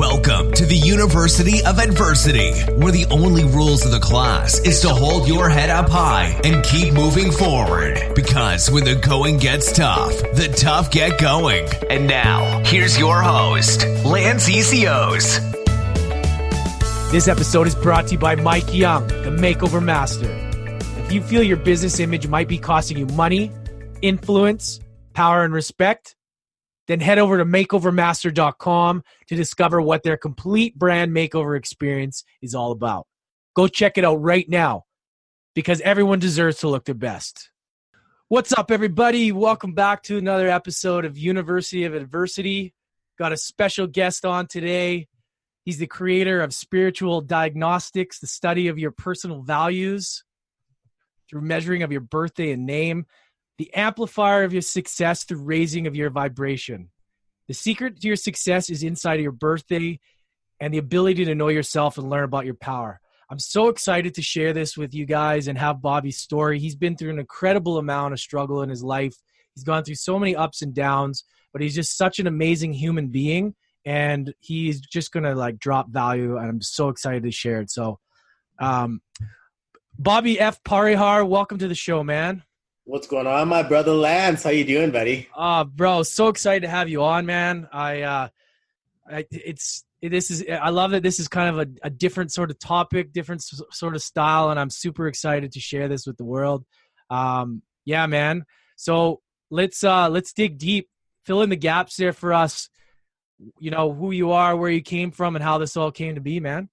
Welcome to the University of Adversity, where the only rules of the class is to hold your head up high and keep moving forward. Because when the going gets tough, the tough get going. And now, here's your host, Lance ECOs. This episode is brought to you by Mike Young, the Makeover Master. If you feel your business image might be costing you money, influence, power, and respect, then head over to makeovermaster.com to discover what their complete brand makeover experience is all about. Go check it out right now because everyone deserves to look their best. What's up, everybody? Welcome back to another episode of University of Adversity. Got a special guest on today. He's the creator of Spiritual Diagnostics, the study of your personal values through measuring of your birthday and name, the amplifier of your success the raising of your vibration. The secret to your success is inside of your birthday and the ability to know yourself and learn about your power. I'm so excited to share this with you guys and have Bobby's story. He's been through an incredible amount of struggle in his life. He's gone through so many ups and downs, but he's just such an amazing human being and he's just gonna like drop value and i'm so excited to share it so um bobby f parihar welcome to the show man what's going on my brother lance? How you doing buddy? Uh bro so excited to have you on man. I uh I, it's this is i love that this is kind of a, a different sort of topic different s- sort of style and i'm super excited to share this with the world. Um yeah man. So let's uh let's dig deep. Fill in the gaps there for us. You know who you are, where you came from, and how this all came to be, man.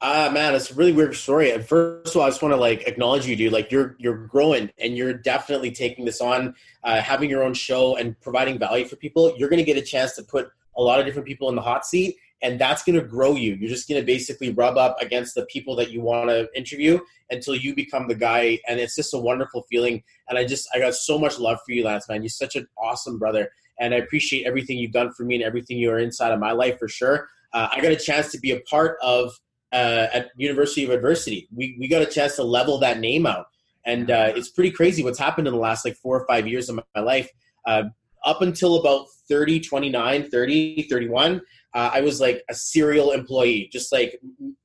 Ah, uh, man, it's a really weird story. And first of all, I just want to like acknowledge you, dude. Like you're you're growing, and you're definitely taking this on, uh, having your own show and providing value for people. You're going to get a chance to put a lot of different people in the hot seat, and that's going to grow you. You're just going to basically rub up against the people that you want to interview until you become the guy, and it's just a wonderful feeling. And I just I got so much love for you, Lance, man. You're such an awesome brother and I appreciate everything you've done for me and everything you are inside of my life for sure. Uh, I got a chance to be a part of uh, at University of Adversity. We we got a chance to level that name out, and uh, it's pretty crazy what's happened in the last like four or five years of my life. Uh, up until about 30, 29, 30, 31, uh, I was like a serial employee, just like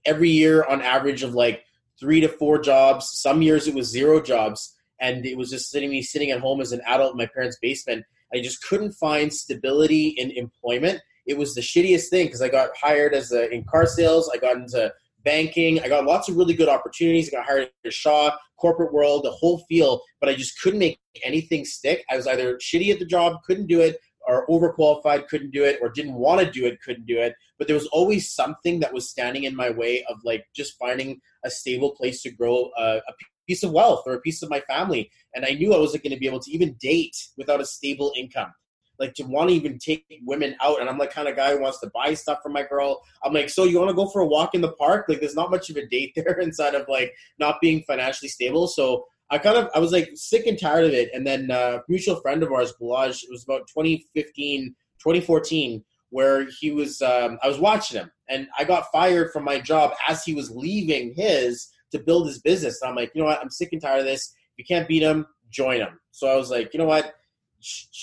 every year on average of like three to four jobs. Some years it was zero jobs, and it was just sitting me sitting at home as an adult in my parents' basement I just couldn't find stability in employment. It was the shittiest thing because I got hired as a, in car sales. I got into banking. I got lots of really good opportunities. I got hired at Shaw, corporate world, the whole field, but I just couldn't make anything stick. I was either shitty at the job, couldn't do it, or overqualified, couldn't do it, or didn't want to do it, couldn't do it. But there was always something that was standing in my way of like just finding a stable place to grow a, a piece of wealth or a piece of my family. And I knew I wasn't going to be able to even date without a stable income. Like to want to even take women out, and I'm like kind of guy who wants to buy stuff for my girl. I'm like, so you want to go for a walk in the park? Like, there's not much of a date there inside of like not being financially stable. So I kind of I was like sick and tired of it. And then uh, a mutual friend of ours, Balaj, it was about 2015, 2014, where he was. Um, I was watching him, and I got fired from my job as he was leaving his to build his business. And I'm like, you know what? I'm sick and tired of this. If you can't beat him, join him. So I was like, you know what?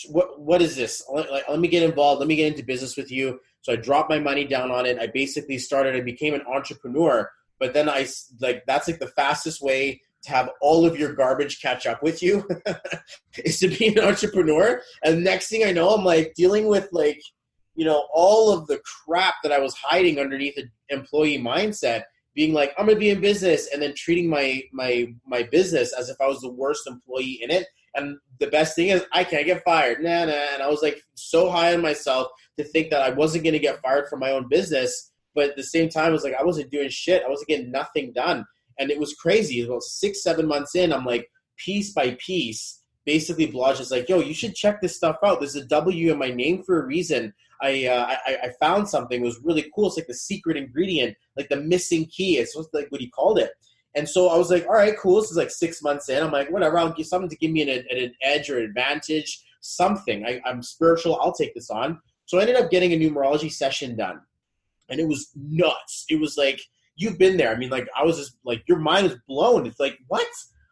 What what is this? Let, like, let me get involved. Let me get into business with you. So I dropped my money down on it. I basically started. I became an entrepreneur. But then I like that's like the fastest way to have all of your garbage catch up with you is to be an entrepreneur. And next thing I know, I'm like dealing with like you know all of the crap that I was hiding underneath an employee mindset being like i'm to be in business and then treating my my my business as if i was the worst employee in it and the best thing is i can't get fired nah nah and i was like so high on myself to think that i wasn't going to get fired from my own business but at the same time I was like i wasn't doing shit i wasn't getting nothing done and it was crazy about six seven months in i'm like piece by piece basically Balaj is like, yo, you should check this stuff out. There's a W in my name for a reason. I, uh, I, I found something. It was really cool. It's like the secret ingredient, like the missing key. It's like what he called it. And so I was like, all right, cool. This is like six months in. I'm like, whatever. I'll give something to give me an, an edge or advantage, something. I, I'm spiritual. I'll take this on. So I ended up getting a numerology session done, and it was nuts. It was like you've been there. I mean, like I was just like your mind is blown. It's like what?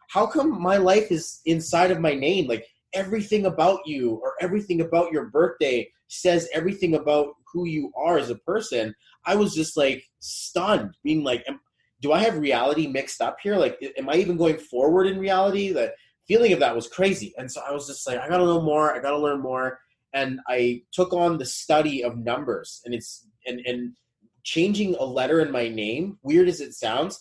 How come my life is inside of my name? Like everything about you or everything about your birthday says everything about who you are as a person. I was just like stunned, being like, do I have reality mixed up here? Like, am I even going forward in reality? That feeling of that was crazy. And so I was just like, I gotta know more. I gotta learn more. And I took on the study of numbers, and it's and and changing a letter in my name, weird as it sounds,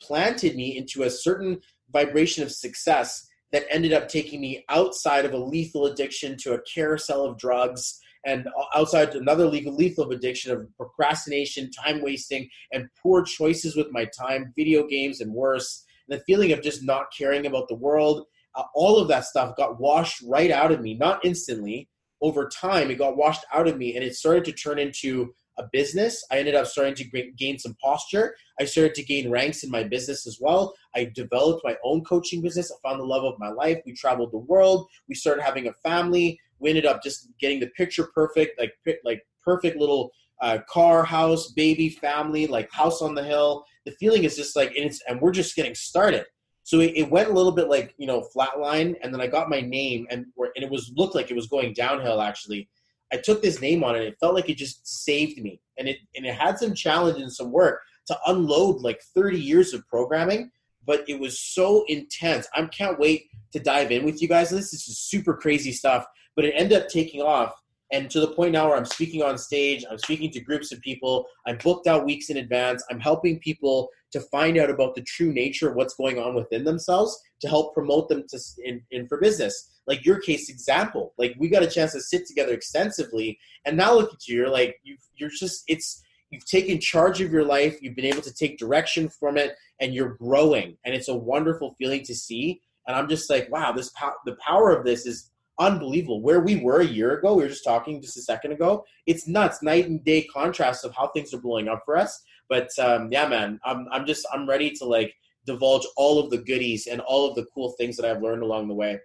planted me into a certain vibration of success that ended up taking me outside of a lethal addiction to a carousel of drugs and outside another legal lethal addiction of procrastination, time wasting, and poor choices with my time, video games, and worse. And the feeling of just not caring about the world. Uh, all of that stuff got washed right out of me, not instantly. Over time, it got washed out of me, and it started to turn into a business. I ended up starting to gain some posture. I started to gain ranks in my business as well. I developed my own coaching business. I found the love of my life. We traveled the world. We started having a family. We ended up just getting the picture perfect, like like perfect little uh, car, house, baby, family, like house on the hill. The feeling is just like, and it's and we're just getting started. So it, it went a little bit like you know flatline, and then I got my name, and and it was looked like it was going downhill actually I took this name on it. It felt like it just saved me, and it and it had some challenge and some work to unload like 30 years of programming. But it was so intense. I can't wait to dive in with you guys. This is super crazy stuff, but it ended up taking off. And to the point now where I'm speaking on stage, I'm speaking to groups of people. I'm booked out weeks in advance. I'm helping people to find out about the true nature of what's going on within themselves to help promote them to in, in for business like your case example. Like we got a chance to sit together extensively, and now look at you. You're like you you're just it's you've taken charge of your life. You've been able to take direction from it, and you're growing. And it's a wonderful feeling to see. And I'm just like, wow, this po- the power of this is unbelievable. Where we were a year ago, we were just talking just a second ago. It's nuts, night and day contrast of how things are blowing up for us. But um, yeah, man, I'm I'm just I'm ready to like divulge all of the goodies and all of the cool things that I've learned along the way.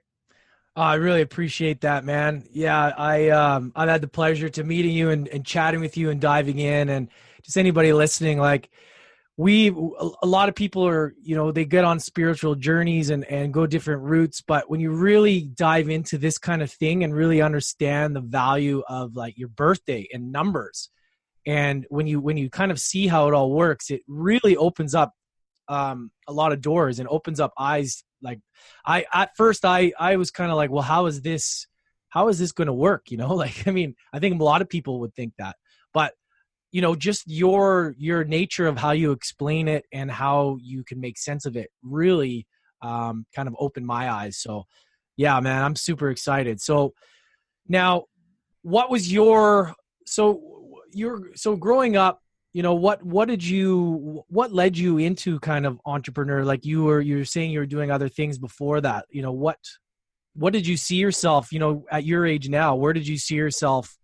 Oh, I really appreciate that, man. Yeah, I um, I've had the pleasure to meeting you and, and chatting with you and diving in, and just anybody listening. Like, we a lot of people are you know they get on spiritual journeys and and go different routes, but when you really dive into this kind of thing and really understand the value of like your birthday and numbers, and when you when you kind of see how it all works, it really opens up um, a lot of doors and opens up eyes like i at first i i was kind of like well how is this how is this going to work? You know like i mean i think a lot of people would think that but you know just your your nature of how you explain it and how you can make sense of it really um, kind of opened my eyes. So yeah man i'm super excited. So now what was your so you're so growing up you know what what did you what led you into kind of entrepreneur? Like you were you were saying you were doing other things before that. You know what what did you see yourself you know at your age now where did you see yourself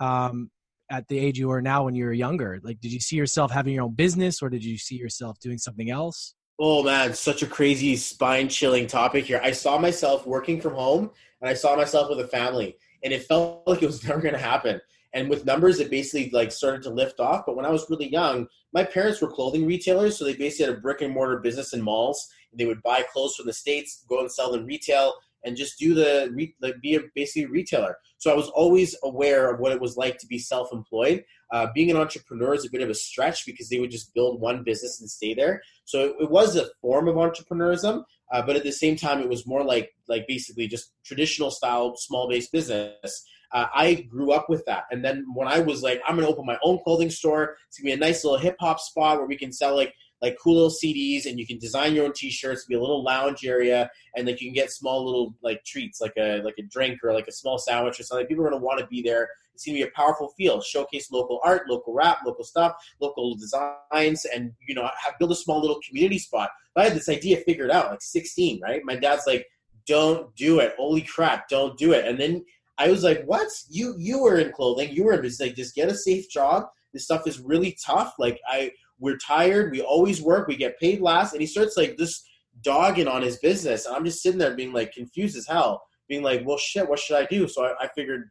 um at the age you are now when you were younger? Like did you see yourself having your own business or did you see yourself doing something else? Oh man such a crazy spine chilling topic here. I saw myself working from home and i saw myself with a family and it felt like it was never going to happen. And with numbers it basically like started to lift off. But when i was really young my parents were clothing retailers so they basically had a brick and mortar business in malls. They would buy clothes from the states go and sell them retail and just do the like be a basically a retailer so i was always aware of what it was like to be self-employed uh, being an entrepreneur is a bit of a stretch because they would just build one business and stay there so it, it was a form of entrepreneurism uh, but at the same time it was more like like basically just traditional style small based business uh, I grew up with that. And then when I was like, I'm gonna open my own clothing store. It's gonna be a nice little hip hop spot where we can sell like like cool little CDs, and you can design your own T-shirts. Be a little lounge area, and like you can get small little like treats, like a like a drink or like a small sandwich or something. People are gonna want to be there. It's gonna be a powerful feel. Showcase local art, local rap, local stuff, local designs, and you know have, build a small little community spot. But I had this idea figured out, like 16, right? My dad's like, "Don't do it! Holy crap, don't do it!" And then I was like, "What? You you were in clothing? You were in like just get a safe job. This stuff is really tough. Like I, we're tired. We always work. We get paid last." And he starts like this dogging on his business, and I'm just sitting there being like confused as hell, being like, "Well, shit, what should I do?" So I, I figured,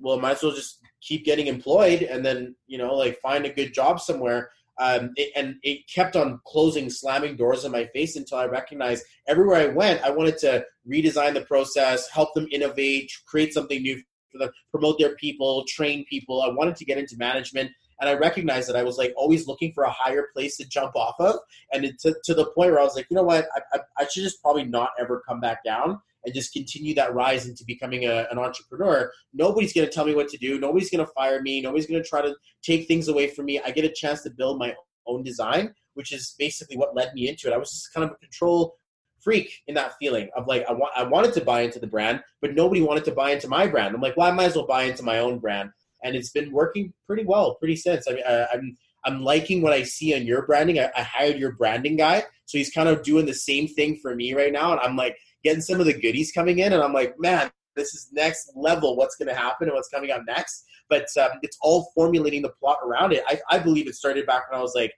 well, might as well just keep getting employed, and then you know, like find a good job somewhere. Um, it, and it kept on closing, slamming doors in my face until I recognized everywhere I went, I wanted to redesign the process, help them innovate, create something new for them, promote their people, train people. I wanted to get into management. And I recognized that I was like always looking for a higher place to jump off of. And it, to, to the point where I was like, you know what, I, I, I should just probably not ever come back down and just continue that rise into becoming a, an entrepreneur. Nobody's going to tell me what to do. Nobody's going to fire me. Nobody's going to try to take things away from me. I get a chance to build my own design, which is basically what led me into it. I was just kind of a control freak in that feeling of like I, wa- I wanted to buy into the brand, but nobody wanted to buy into my brand. I'm like, well, I might as well buy into my own brand, and it's been working pretty well, pretty since. I mean, I, I'm I'm liking what I see on your branding. I, I hired your branding guy, so he's kind of doing the same thing for me right now, and I'm like getting some of the goodies coming in, and I'm like, man, this is next level. What's going to happen and what's coming up next? But um, it's all formulating the plot around it. I, I believe it started back when I was like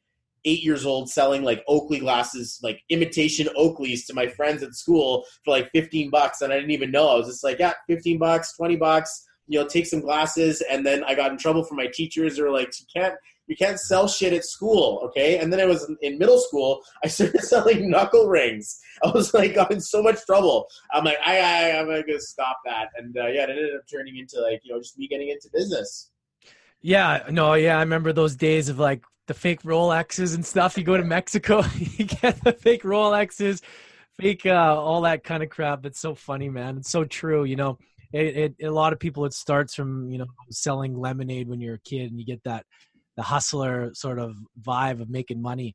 eight years old selling like Oakley glasses, like imitation Oakleys to my friends at school for like 15 bucks. And I didn't even know. I was just like, yeah, 15 bucks, 20 bucks, you know, take some glasses. And then I got in trouble from my teachers. They were like, you can't, you can't sell shit at school. Okay. And then I was in middle school. I started selling knuckle rings. I was like, I'm in so much trouble. I'm like, I, I, I'm to stop that. And uh, yeah, it ended up turning into like, you know, just me getting into business. Yeah, no, yeah, I remember those days of like the fake Rolexes and stuff. You go to Mexico, you get the fake Rolexes, fake uh, all that kind of crap. It's so funny, man. It's so true. You know, it, it, a lot of people it starts from you know selling lemonade when you're a kid, and you get that the hustler sort of vibe of making money.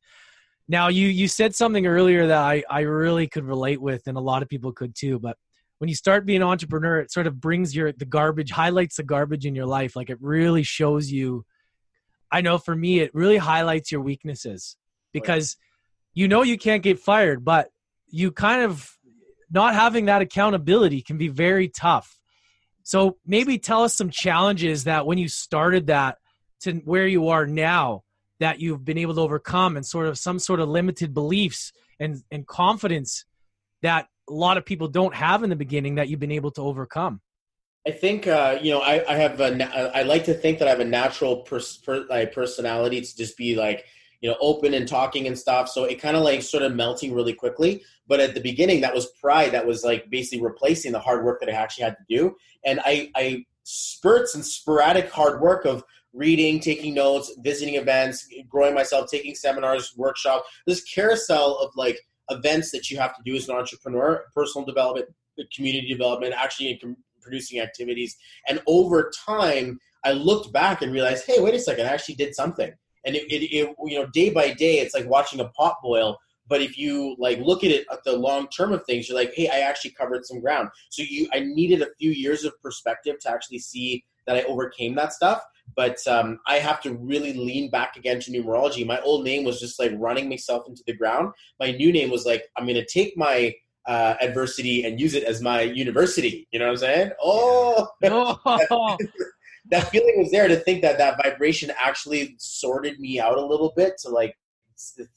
Now, you you said something earlier that I I really could relate with, and a lot of people could too. But when you start being an entrepreneur, it sort of brings your the garbage, highlights the garbage in your life. Like it really shows you I know for me, it really highlights your weaknesses because you know you can't get fired, but you kind of not having that accountability can be very tough. So maybe tell us some challenges that when you started that to where you are now that you've been able to overcome and sort of some sort of limited beliefs and, and confidence that a lot of people don't have in the beginning that you've been able to overcome. I think uh, you know I, I have a I like to think that I have a natural pers- per, like personality to just be like you know open and talking and stuff. So it kind of like sort of melting really quickly. But at the beginning, that was pride that was like basically replacing the hard work that I actually had to do. And I I spurts and sporadic hard work of reading, taking notes, visiting events, growing myself, taking seminars, workshops. This carousel of like events that you have to do as an entrepreneur, personal development, community development, actually in producing activities. And over time, I looked back and realized, hey, wait a second, I actually did something. And it, it, it you know, day by day, it's like watching a pot boil. But if you like look at it at the long term of things, you're like, hey, I actually covered some ground. So you, I needed a few years of perspective to actually see that I overcame that stuff. But um, I have to really lean back again to numerology. My old name was just like running myself into the ground. My new name was like, I'm going to take my uh, adversity and use it as my university. You know what I'm saying? Oh, that, that feeling was there to think that that vibration actually sorted me out a little bit to like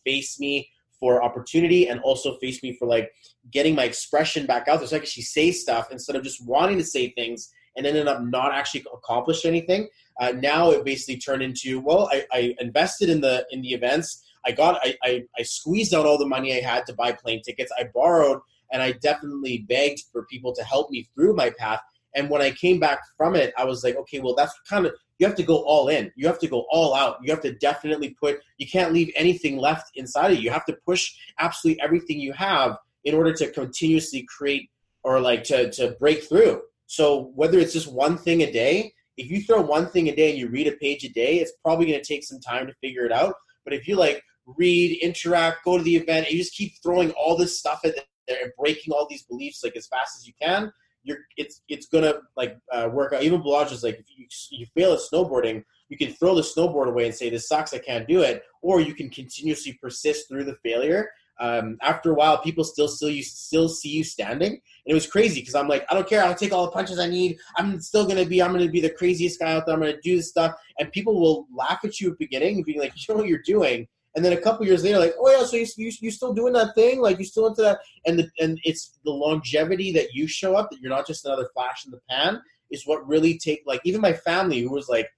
face me for opportunity and also face me for like getting my expression back out there so I could actually say stuff instead of just wanting to say things and ended up not actually accomplish anything. Uh, now it basically turned into well, I, I, invested in the in the events. I got I, I, I squeezed out all the money I had to buy plane tickets. I borrowed and I definitely begged for people to help me through my path. And when I came back from it, I was like, okay, well, that's kind of you have to go all in. You have to go all out. You have to definitely put. You can't leave anything left inside of you. You have to push absolutely everything you have in order to continuously create or like to to break through. So whether it's just one thing a day, if you throw one thing a day and you read a page a day, it's probably going to take some time to figure it out. But if you like read, interact, go to the event, and you just keep throwing all this stuff at there and breaking all these beliefs like as fast as you can, you're it's it's gonna like uh, work out. Even Balaj is like if you you fail at snowboarding, you can throw the snowboard away and say this sucks, I can't do it, or you can continuously persist through the failure. Um, after a while, people still still you still see you standing, and it was crazy because I'm like, I don't care, I'll take all the punches I need. I'm still gonna be, I'm gonna be the craziest guy out there. I'm gonna do this stuff, and people will laugh at you at the beginning, being like, you know what you're doing, and then a couple years later, like, oh yeah, so you, you you still doing that thing? Like you still into that? And the and it's the longevity that you show up that you're not just another flash in the pan is what really take like even my family who was like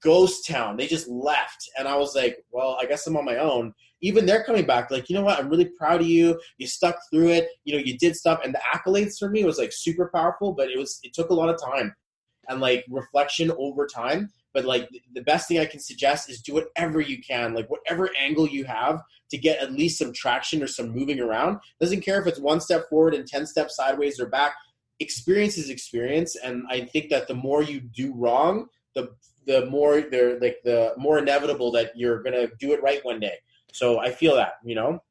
ghost town they just left and i was like well i guess i'm on my own even they're coming back like you know what i'm really proud of you you stuck through it you know you did stuff and the accolades for me was like super powerful but it was it took a lot of time and like reflection over time. But like the best thing I can suggest is do whatever you can, like whatever angle you have to get at least some traction or some moving around. Doesn't care if it's one step forward and 10 steps sideways or back. Experience is experience. And I think that the more you do wrong, the the more they're like the more inevitable that you're gonna do it right one day. So I feel that, you know?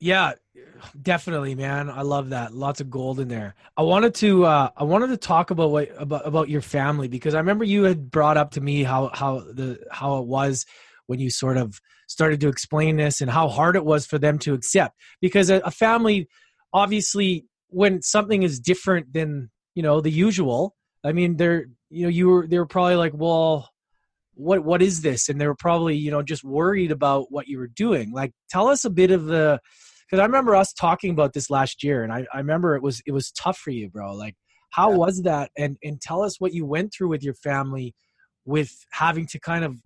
Yeah, definitely, man. I love that. Lots of gold in there. I wanted to uh I wanted to talk about what about about your family because I remember you had brought up to me how how the how it was when you sort of started to explain this and how hard it was for them to accept because a, a family obviously when something is different than, you know, the usual, I mean, they're you know, you were they were probably like, "Well, what what is this?" and they were probably, you know, just worried about what you were doing. Like tell us a bit of the because I remember us talking about this last year, and I, I remember it was it was tough for you, bro. Like, how yeah. was that? And and tell us what you went through with your family, with having to kind of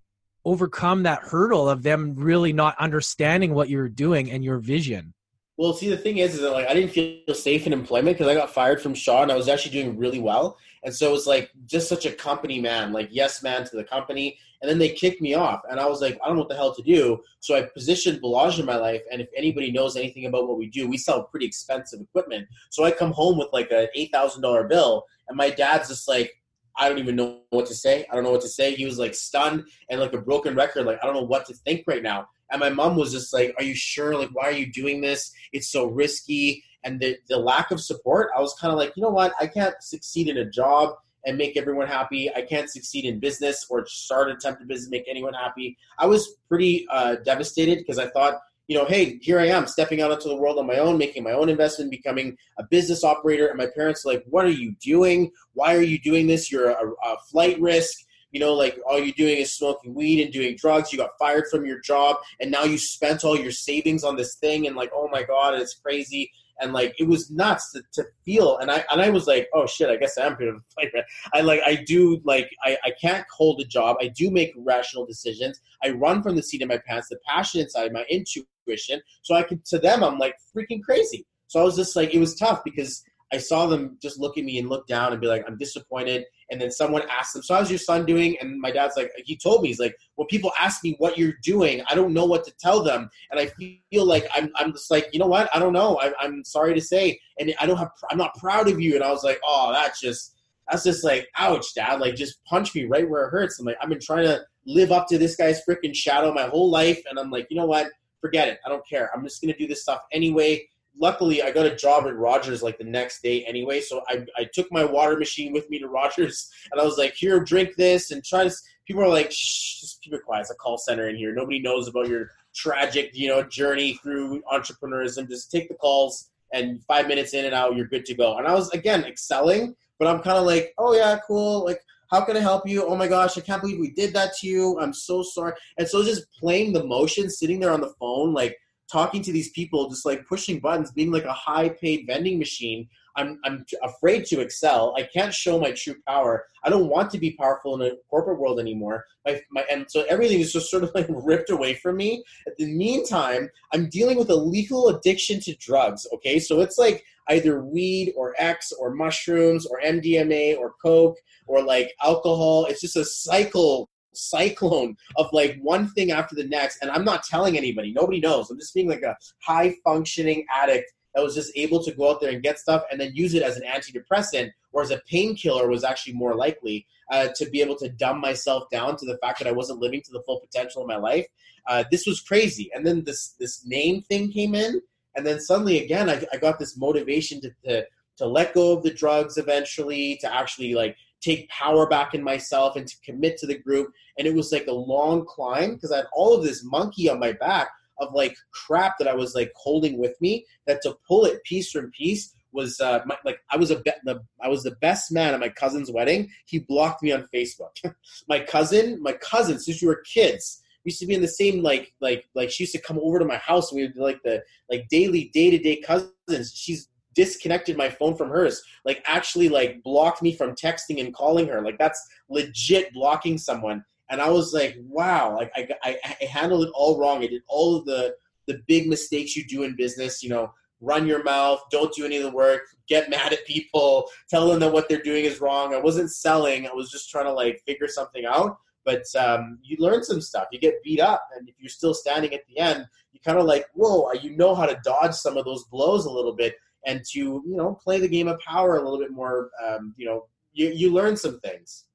overcome that hurdle of them really not understanding what you're doing and your vision. Well, see, the thing is, is that like I didn't feel safe in employment because I got fired from Shaw and I was actually doing really well, and so it was like just such a company man, like yes man to the company, and then they kicked me off, and I was like, I don't know what the hell to do. So I positioned Balaj in my life, and if anybody knows anything about what we do, we sell pretty expensive equipment. So I come home with like an eight thousand dollar bill, and my dad's just like, I don't even know what to say. I don't know what to say. He was like stunned and like a broken record. Like I don't know what to think right now. And my mom was just like, "Are you sure? Like, why are you doing this? It's so risky." And the the lack of support, I was kind of like, you know what? I can't succeed in a job and make everyone happy. I can't succeed in business or start an attempt business make anyone happy. I was pretty uh, devastated because I thought, you know, hey, here I am stepping out into the world on my own, making my own investment, becoming a business operator. And my parents are like, what are you doing? Why are you doing this? You're a, a flight risk you know, like all you're doing is smoking weed and doing drugs. You got fired from your job, and now you spent all your savings on this thing, and like, oh my god, it's crazy. And like it was nuts to, to feel, and I and I was like, oh shit, I guess I am bit of a fighter. I like I do like I, I can't hold a job. I do make rational decisions. I run from the seat of my pants, the passion inside, my intuition. So I can to them, I'm like freaking crazy. So I was just like, it was tough because I saw them just look at me and look down and be like, I'm disappointed. And then someone asked them, So how's your son doing? And my dad's like, He told me, He's like, Well, people ask me what you're doing. I don't know what to tell them. And I feel like I'm, I'm just like, You know what? I don't know. I, I'm sorry to say. And I don't have, I'm not proud of you. And I was like, Oh, that's just, that's just like, ouch, dad. Like, just punch me right where it hurts. I'm like, I've been trying to live up to this guy's freaking shadow my whole life. And I'm like, You know what? Forget it. I don't care. I'm just going to do this stuff anyway luckily I got a job at Rogers like the next day anyway. So I, I took my water machine with me to Rogers and I was like, here, drink this and try to. People are like, shh, just keep it quiet. It's a call center in here. Nobody knows about your tragic, you know, journey through entrepreneurism. Just take the calls and five minutes in and out, you're good to go. And I was again excelling, but I'm kind of like, oh yeah, cool. Like, how can I help you? Oh my gosh, I can't believe we did that to you. I'm so sorry. And so just playing the motion, sitting there on the phone, like talking to these people, just like pushing buttons, being like a high paid vending machine. I'm, I'm afraid to excel. I can't show my true power. I don't want to be powerful in a corporate world anymore. My, my, and so everything is just sort of like ripped away from me. At the meantime, I'm dealing with a lethal addiction to drugs. Okay, so it's like either weed or X or mushrooms or MDMA or Coke or like alcohol. It's just a cycle cyclone of like one thing after the next and i'm not telling anybody. Nobody knows. I'm just being like a high functioning addict that was just able to go out there and get stuff and then use it as an antidepressant or as a painkiller was actually more likely uh, to be able to dumb myself down to the fact that i wasn't living to the full potential of my life. Uh, this was crazy. And then this this name thing came in and then suddenly again i, I got this motivation to, to to let go of the drugs eventually to actually like take power back in myself and to commit to the group. And it was like a long climb because I had all of this monkey on my back of like crap that I was like holding with me. That to pull it piece from piece was uh, my, like I was a be- the, I was the best man at my cousin's wedding. He blocked me on Facebook. my cousin, my cousin, since we were kids, we used to be in the same like like like she used to come over to my house. And we would like the like daily day to day cousins. She's disconnected my phone from hers like actually like blocked me from texting and calling her like that's legit blocking someone and i was like wow like i, I, I handled it all wrong i did all of the the big mistakes you do in business you know run your mouth, don't do any of the work, get mad at people, tell them that what they're doing is wrong. I wasn't selling. I was just trying to like figure something out. But um, you learn some stuff. You get beat up, and if you're still standing at the end, you kind of like, whoa, you know how to dodge some of those blows a little bit, and to you know play the game of power a little bit more. Um, you know, you you learn some things.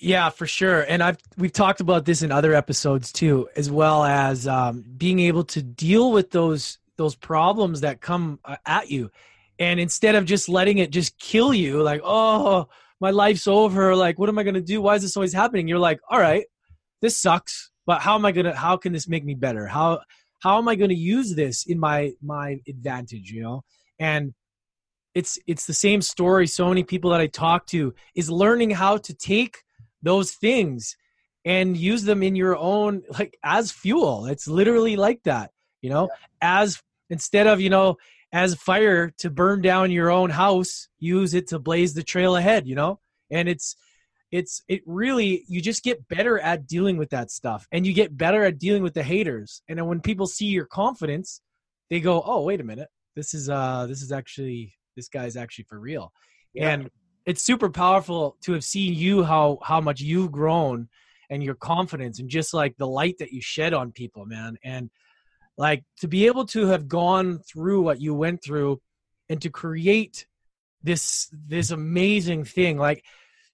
Yeah, for sure. And I've we've talked about this in other episodes too, as well as um, being able to deal with those those problems that come uh, at you, and instead of just letting it just kill you, like oh my life's over, like what am I gonna do? Why is this always happening? You're like, all right, this sucks, but how am I gonna? How can this make me better? How how am I gonna use this in my my advantage? You know, and it's it's the same story. So many people that I talk to is learning how to take those things and use them in your own like as fuel it's literally like that you know yeah. as instead of you know as fire to burn down your own house use it to blaze the trail ahead you know and it's it's it really you just get better at dealing with that stuff and you get better at dealing with the haters. And then when people see your confidence they go oh wait a minute. This is uh this is actually this guy's actually for real. Yeah. and it's super powerful to have seen you how how much you've grown and your confidence and just like the light that you shed on people man. And like to be able to have gone through what you went through and to create this this amazing thing like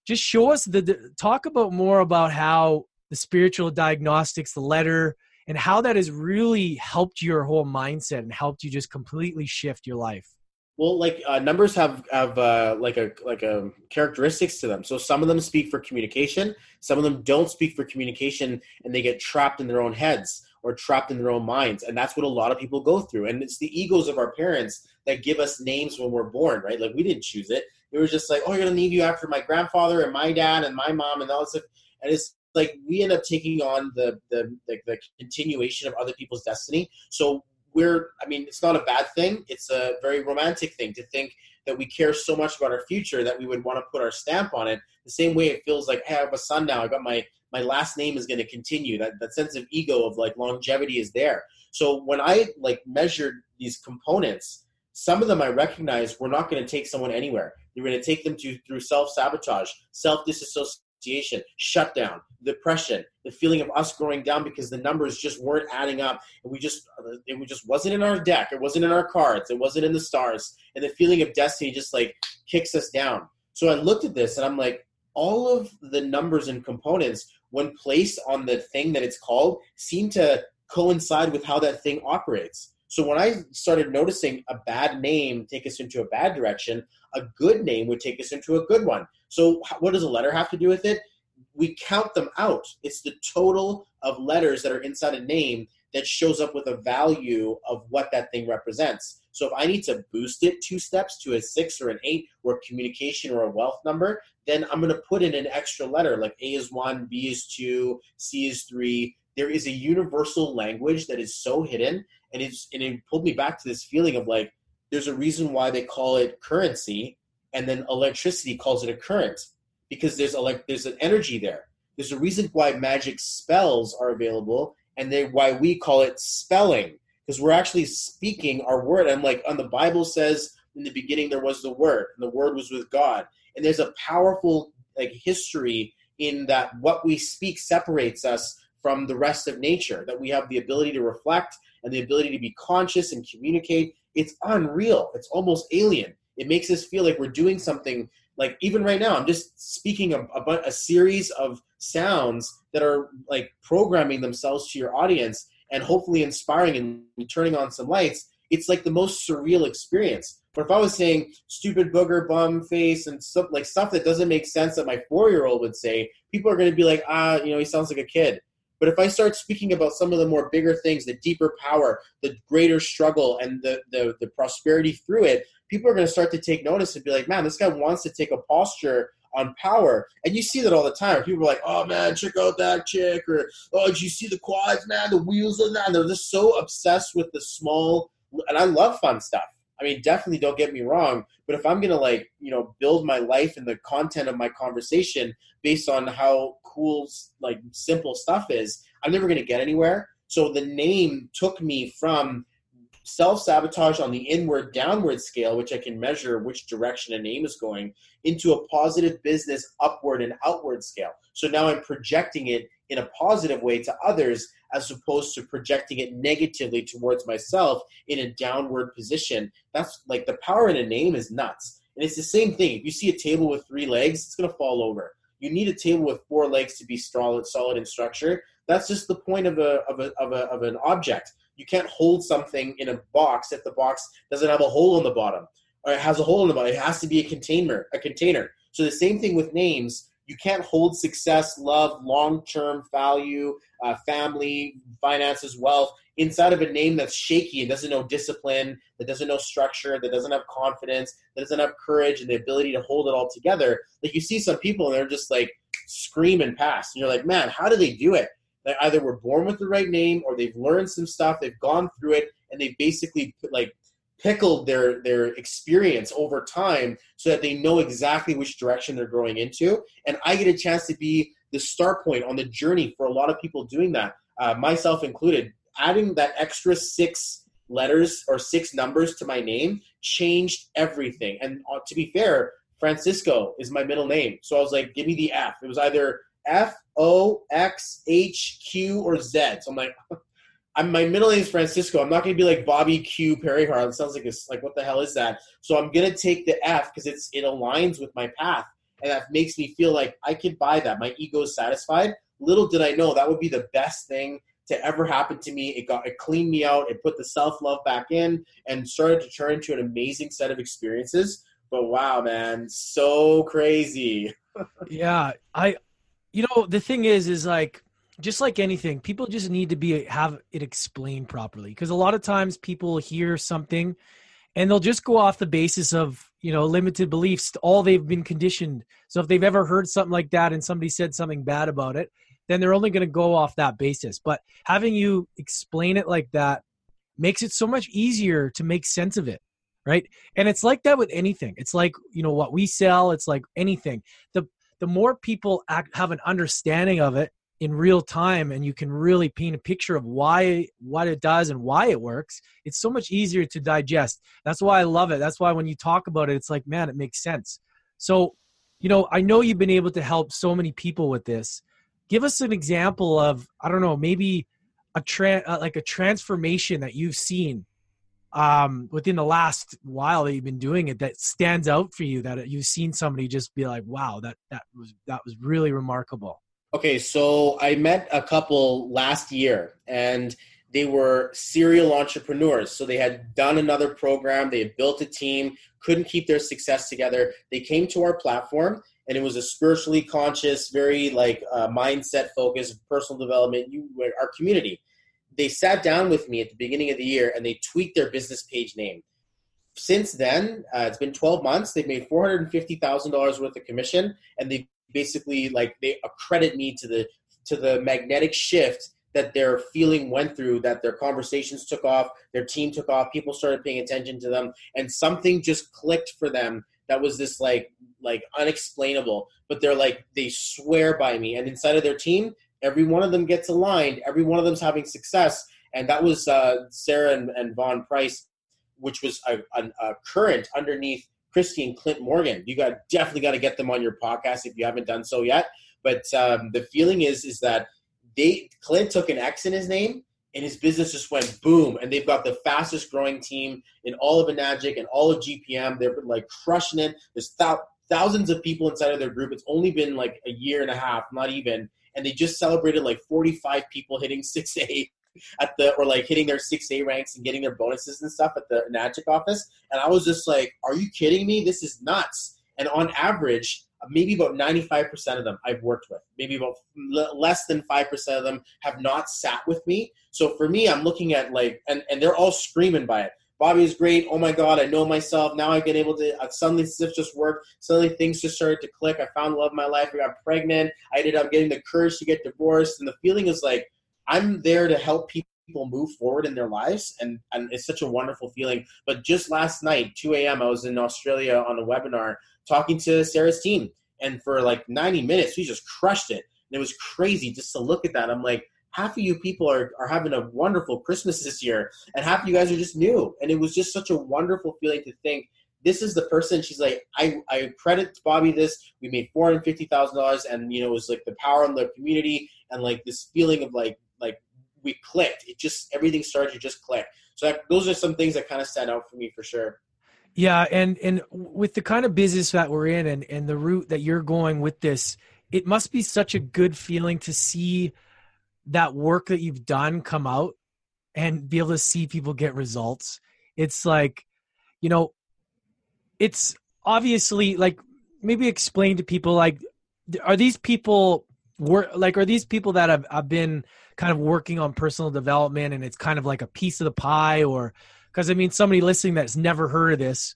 just show us the, the talk about more about how the spiritual diagnostics the letter and how that has really helped your whole mindset and helped you just completely shift your life well, like uh, numbers have have uh, like a like a characteristics to them. So some of them speak for communication, some of them don't speak for communication, and they get trapped in their own heads or trapped in their own minds, and that's what a lot of people go through. And it's the egos of our parents that give us names when we're born, right? Like we didn't choose it. It was just like, oh, you're gonna leave you after my grandfather and my dad and my mom and all this stuff. And it's like we end up taking on the the, the the continuation of other people's destiny. So we're i mean it's not a bad thing. It's a very romantic thing to think that we care so much about our future that we would want to put our stamp on it. The same way it feels like hey, i have a son now. I got my my last name is going to continue. That that sense of ego of like longevity is there. So when i like measured these components some of them i recognize we're not going to take someone anywhere you're going to take them to through self-sabotage self-disassociation shutdown, depression, the feeling of us growing down because the numbers just weren't adding up, and we just uh, it just wasn't in our deck, it wasn't in our cards, it wasn't in the stars, and the feeling of destiny just like kicks us down. So I looked at this and I'm like, all of the numbers and components, when placed on the thing that it's called, seem to coincide with how that thing operates. So when I started noticing a bad name take us into a bad direction, a good name would take us into a good one. So what does a letter have to do with it? We count them out. It's the total of letters that are inside a name that shows up with a value of what that thing represents. So if I need to boost it two steps to a six or an eight or communication or a wealth number, then I'm going to put in an extra letter like A is one, B is two, C is three. There is a universal language that is so hidden, and it's and it pulled me back to this feeling of like there's a reason why they call it currency and then electricity calls it a current because there's like there's an energy there. There's a reason why magic spells are available and they why we call it spelling because we're actually speaking our word. And like on the bible says in the beginning there was the word and the word was with god. And there's a powerful like history in that what we speak separates us from the rest of nature that we have the ability to reflect and the ability to be conscious and communicate it's unreal. It's almost alien. It makes us feel like we're doing something. Like even right now, I'm just speaking a, a, a series of sounds that are like programming themselves to your audience and hopefully inspiring and turning on some lights. It's like the most surreal experience. But if I was saying stupid booger bum face and stuff like stuff that doesn't make sense that my four year old would say, people are going to be like, ah, you know, he sounds like a kid. But if I start speaking about some of the more bigger things, the deeper power, the greater struggle, and the, the, the prosperity through it, people are going to start to take notice and be like, man, this guy wants to take a posture on power. And you see that all the time. People are like, oh man, check out that chick, or oh, did you see the quads, man? The wheels on that. And they're just so obsessed with the small. And I love fun stuff. I mean, definitely don't get me wrong, but if I'm gonna like, you know, build my life and the content of my conversation based on how cool, like, simple stuff is, I'm never gonna get anywhere. So the name took me from self sabotage on the inward downward scale, which I can measure which direction a name is going, into a positive business upward and outward scale. So now I'm projecting it in a positive way to others as opposed to projecting it negatively towards myself in a downward position. That's like the power in a name is nuts. And it's the same thing. If you see a table with three legs, it's going to fall over. You need a table with four legs to be solid, solid in structure. That's just the point of a, of a, of a of an object. You can't hold something in a box if the box doesn't have a hole in the bottom or it has a hole in the bottom. It has to be a container, a container. So the same thing with names. You can't hold success, love, long-term value, uh, family, finances, wealth inside of a name that's shaky and doesn't know discipline, that doesn't know structure, that doesn't have confidence, that doesn't have courage and the ability to hold it all together. Like you see some people and they're just like scream and pass. And you're like, man, how do they do it? They either were born with the right name or they've learned some stuff, they've gone through it, and they've basically like pickled their their experience over time so that they know exactly which direction they're growing into. And I get a chance to be the start point on the journey for a lot of people doing that, uh, myself included. Adding that extra six letters or six numbers to my name changed everything. And uh, to be fair, Francisco is my middle name. So I was like, give me the F. It was either F O X H Q or Z. So I'm like, I'm, my middle name is Francisco. I'm not going to be like Bobby Q Parihar. It sounds like it's like what the hell is that? So I'm going to take the F because it's it aligns with my path, and that makes me feel like I could buy that. My ego is satisfied. Little did I know that would be the best thing to ever happen to me. It got it cleaned me out. It put the self love back in, and started to turn into an amazing set of experiences. But wow, man, so crazy. yeah, I you know the thing is is like just like anything people just need to be have it explained properly. Because a lot of times people hear something and they'll just go off the basis of you know limited beliefs all they've been conditioned. So if they've ever heard something like that and somebody said something bad about it then they're only going to go off that basis. But having you explain it like that makes it so much easier to make sense of it right? And it's like that with anything. It's like you know what we sell it's like anything. The the more people act, have an understanding of it in real time and you can really paint a picture of why what it does and why it works it's so much easier to digest. That's why i love it. That's why when you talk about it it's like man it makes sense. So you know i know you've been able to help so many people with this. Give us an example of i don't know maybe a tra- uh, like a transformation that you've seen um, within the last while that you've been doing it that stands out for you that you've seen somebody just be like, wow, that that was that was really remarkable? Okay, so I met a couple last year, and they were serial entrepreneurs. So they had done another program, they had built a team, couldn't keep their success together. They came to our platform, and it was a spiritually conscious, very like uh, mindset focused, personal development. You, our community they sat down with me at the beginning of the year and they tweaked their business page name. Since then, uh, it's been 12 months. They've made $450,000 worth of commission, and they basically like they accredit me to the to the magnetic shift that their feeling went through. That their conversations took off, their team took off, people started paying attention to them, and something just clicked for them that was this like like unexplainable but they're like they swear by me and inside of their team every one of them gets aligned. Every one of them's having success. And that was uh, Sarah and, and Vaughn Price, which was a, a, a current underneath Christy and Clint Morgan. You got definitely got to get them on your podcast if you haven't done so yet. But um, the feeling is is that they Clint took an X in his name and his business just went boom. And they've got the fastest growing team in all of Enagic and all of GPM. They're like crushing it. There's th- thousands of people inside of their group. It's only been like a year and a half, not even and they just celebrated like 45 people hitting 6A at the or like hitting their 6A ranks and getting their bonuses and stuff at the Enagic office. And I was just like, are you kidding me? This is nuts. And on average, maybe about 95% of them I've worked with. Maybe about less than 5% of them have not sat with me. So for me, I'm looking at like, and, and they're all screaming by it. Bobby is great. Oh my God, I know myself. Now I've been able to, uh, suddenly stuff just worked. Suddenly things just started to click. I found love of my life. I got pregnant. I ended up getting the courage to get divorced. And the feeling is like, I'm there to help people move forward in their lives and, and it's such a wonderful feeling but just last night 2 a.m i was in australia on a webinar talking to sarah's team and for like 90 minutes we just crushed it and it was crazy just to look at that i'm like half of you people are, are having a wonderful Christmas this year, and half of you guys are just new. And it was just such a wonderful feeling to think this is the person. She's like, I, I credit Bobby this. We made four hundred fifty thousand dollars, and you know, it was like the power in the community and like this feeling of like like we clicked. It just everything started to just click. So that, those are some things that kind of stand out for me for sure. Yeah, and and with the kind of business that we're in and and the route that you're going with this, it must be such a good feeling to see that work that you've done come out and be able to see people get results. It's like, you know, it's obviously like maybe explain to people like are these people work like are these people that have, have been kind of working on personal development and it's kind of like a piece of the pie or because I mean, somebody listening that's never heard of this,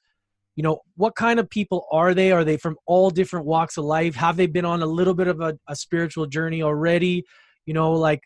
you know, what kind of people are they? Are they from all different walks of life? Have they been on a little bit of a, a spiritual journey already? You know, like,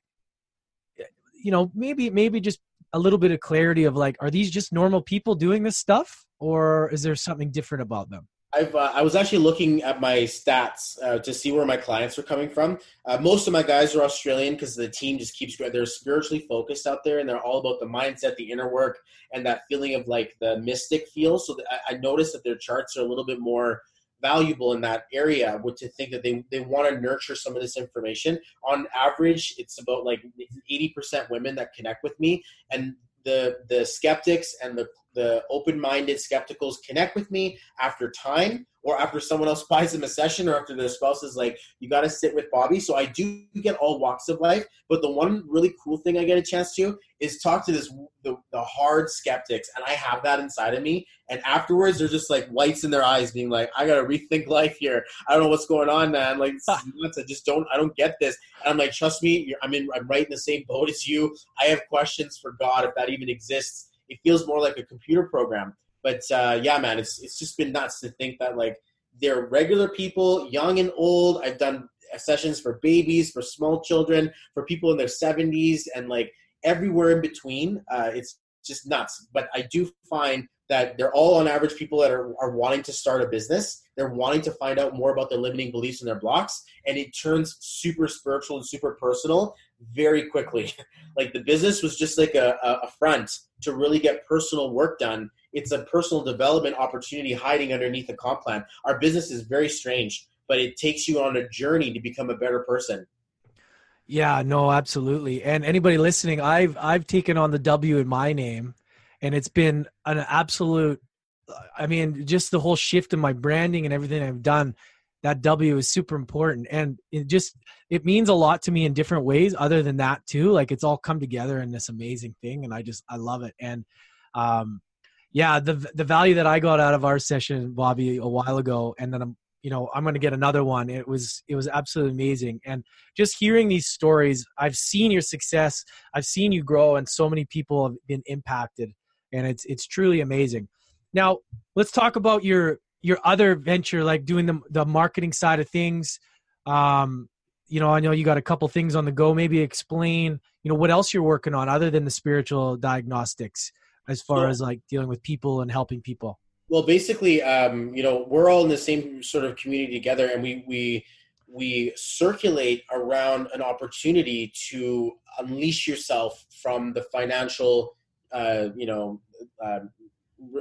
eh, you know, maybe maybe just a little bit of clarity of like, are these just normal people doing this stuff, or is there something different about them? I've, uh, I was actually looking at my stats uh, to see where my clients are coming from. Uh, most of my guys are Australian because the team just keeps growing. They're spiritually focused out there, and they're all about the mindset, the inner work, and that feeling of like the mystic feel. So I, I noticed that their charts are a little bit more valuable in that area. Would to think that they they want to nurture some of this information. On average, it's about like eighty percent women that connect with me, and the the skeptics and the the open-minded skepticals connect with me after time or after someone else buys them a session or after their spouse is like you got to sit with bobby. So i do get all walks of life but the one really cool thing i get a chance to is talk to this the, the hard skeptics and i have that inside of me. And afterwards they're just like lights in their eyes being like i gotta rethink life here. I don't know what's going on man. Like i just don't i don't get this. And i'm like trust me i'm in i'm right in the same boat as you. I have questions for god if that even exists. It feels more like a computer program. But uh, yeah, man, it's it's just been nuts to think that like they're regular people, young and old. I've done sessions for babies, for small children, for people in their 70s, and like everywhere in between. Uh, it's just nuts. But I do find that they're all on average people that are, are wanting to start a business. They're wanting to find out more about their limiting beliefs and their blocks. And it turns super spiritual and super personal very quickly. like the business was just like a, a front to really get personal work done. It's a personal development opportunity hiding underneath a comp plan. Our business is very strange, but it takes you on a journey to become a better person. Yeah, no, absolutely. And anybody listening, I've I've taken on the W in my name and it's been an absolute I mean, just the whole shift in my branding and everything I've done that W is super important. And it just, it means a lot to me in different ways other than that too. Like it's all come together in this amazing thing. And I just, I love it. And, um, yeah, the, the value that I got out of our session, Bobby, a while ago, and then I'm, you know, I'm going to get another one. It was, it was absolutely amazing. And just hearing these stories, I've seen your success. I've seen you grow and so many people have been impacted and it's, it's truly amazing. Now let's talk about your your other venture, like doing the the marketing side of things. Um, you know, I know you got a couple things on the go. Maybe explain, you know, what else you're working on other than the spiritual diagnostics, as far as like dealing with people and helping people. Well, basically, um, you know, we're all in the same sort of community together, and we we we circulate around an opportunity to unleash yourself from the financial, uh, you know, uh,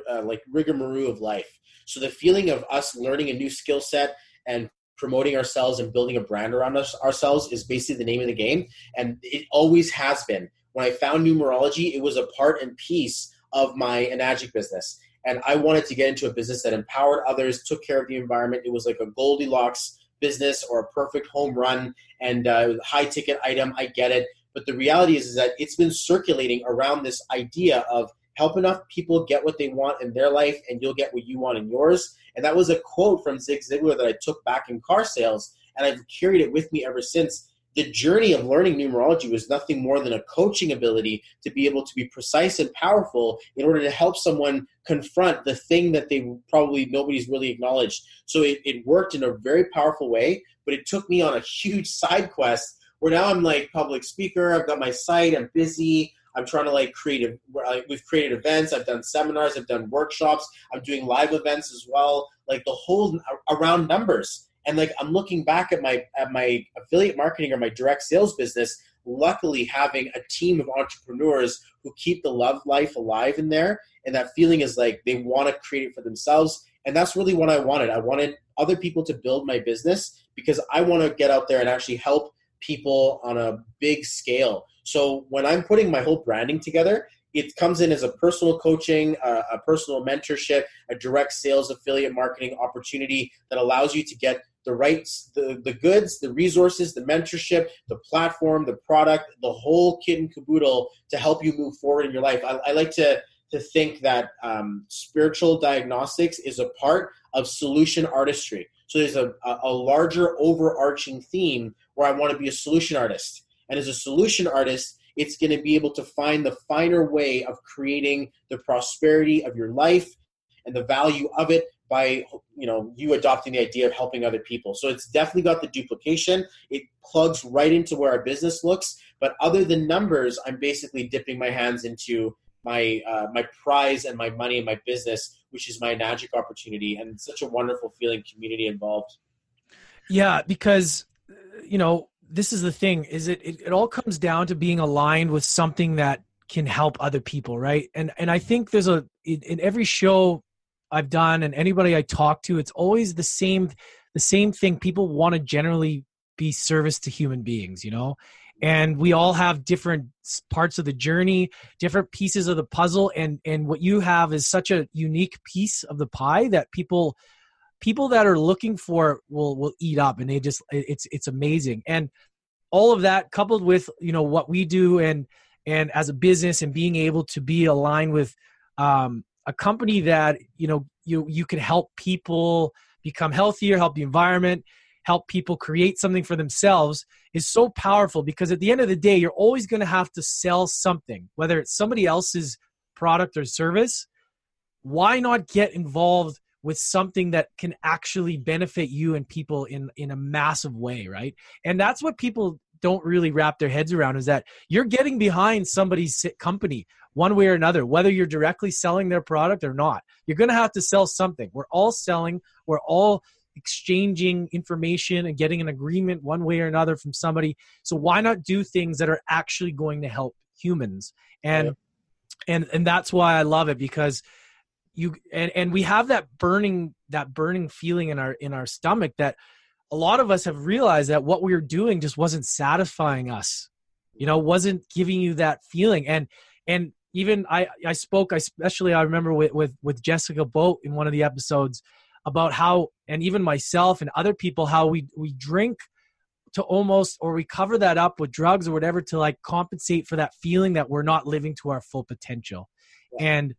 uh, like rigmarole of life. So the feeling of us learning a new skill set and promoting ourselves and building a brand around us ourselves is basically the name of the game, and it always has been. When I found numerology, it was a part and piece of my Enagic business, and I wanted to get into a business that empowered others, took care of the environment. It was like a Goldilocks business or a perfect home run, and uh, high ticket item. I get it, but the reality is, is that it's been circulating around this idea of help enough people get what they want in their life and you'll get what you want in yours and that was a quote from zig ziglar that i took back in car sales and i've carried it with me ever since the journey of learning numerology was nothing more than a coaching ability to be able to be precise and powerful in order to help someone confront the thing that they probably nobody's really acknowledged so it, it worked in a very powerful way but it took me on a huge side quest where now i'm like public speaker i've got my site i'm busy I'm trying to like create. A, we've created events. I've done seminars. I've done workshops. I'm doing live events as well. Like the whole uh, around numbers. And like I'm looking back at my at my affiliate marketing or my direct sales business. luckily having a team of entrepreneurs who keep the love life alive in there. And that feeling is like they want to create it for themselves. And that's really what I wanted. I wanted other people to build my business because I want to get out there and actually help people on a big scale. So when I'm putting my whole branding together, it comes in as a personal coaching, a personal mentorship, a direct sales affiliate marketing opportunity that allows you to get the rights, the, the goods, the resources, the mentorship, the platform, the product, the whole kit and caboodle to help you move forward in your life. I, I like to to think that um, spiritual diagnostics is a part of solution artistry. So there's a, a larger overarching theme where I want to be a solution artist. And as a solution artist, it's going to be able to find the finer way of creating the prosperity of your life and the value of it by you know you adopting the idea of helping other people. So it's definitely got the duplication. It plugs right into where our business looks. But other than numbers i'm basically dipping my hands into my uh, my prize and my money and my business which is my Enagic opportunity and such a wonderful feeling community involved. Yeah because you know this is the thing is it, it it all comes down to being aligned with something that can help other people right? And and i think there's a in, in every show i've done and anybody i talk to it's always the same the same thing. People want to generally be service to human beings you know? And we all have different parts of the journey different pieces of the puzzle and and what you have is such a unique piece of the pie that people people that are looking for it will will eat up and they just it's it's amazing. And all of that coupled with you know what we do and and as a business and being able to be aligned with um, a company that you know you you can help people become healthier help the environment help people create something for themselves is so powerful because at the end of the day you're always going to have to sell something whether it's somebody else's product or service. Why not get involved with something that can actually benefit you and people in in a massive way right? And that's what people don't really wrap their heads around is that you're getting behind somebody's company one way or another whether you're directly selling their product or not. You're going to have to sell something. We're all selling. We're all exchanging information and getting an agreement one way or another from somebody. So why not do things that are actually going to help humans? And and and that's why i love it because you and, and we have that burning that burning feeling in our in our stomach that a lot of us have realized that what we were doing just wasn't satisfying us you know wasn't giving you that feeling and and even i i spoke especially i remember with with, with jessica boat in one of the episodes about how and even myself and other people how we we drink to almost or we cover that up with drugs or whatever to like compensate for that feeling that we're not living to our full potential yeah. and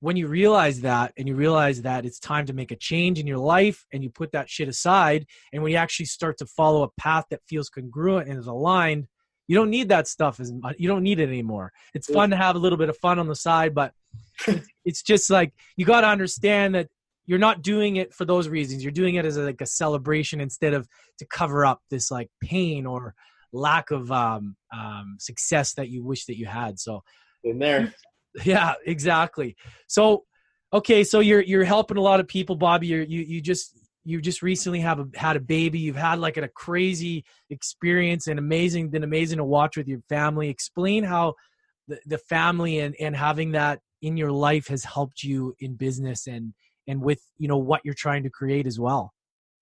when you realize that and you realize that it's time to make a change in your life and you put that shit aside and when you actually start to follow a path that feels congruent and is aligned you don't need that stuff as much you don't need it anymore. It's fun to have a little bit of fun on the side but it's just like you got to understand that you're not doing it for those reasons. You're doing it as a, like a celebration instead of to cover up this like pain or lack of um, um, success that you wish that you had. So in there yeah, exactly. So, okay, so you're you're helping a lot of people, Bobby. You're, you you just you just recently have a, had a baby. You've had like a crazy experience and amazing, been amazing to watch with your family. Explain how the, the family and and having that in your life has helped you in business and and with you know what you're trying to create as well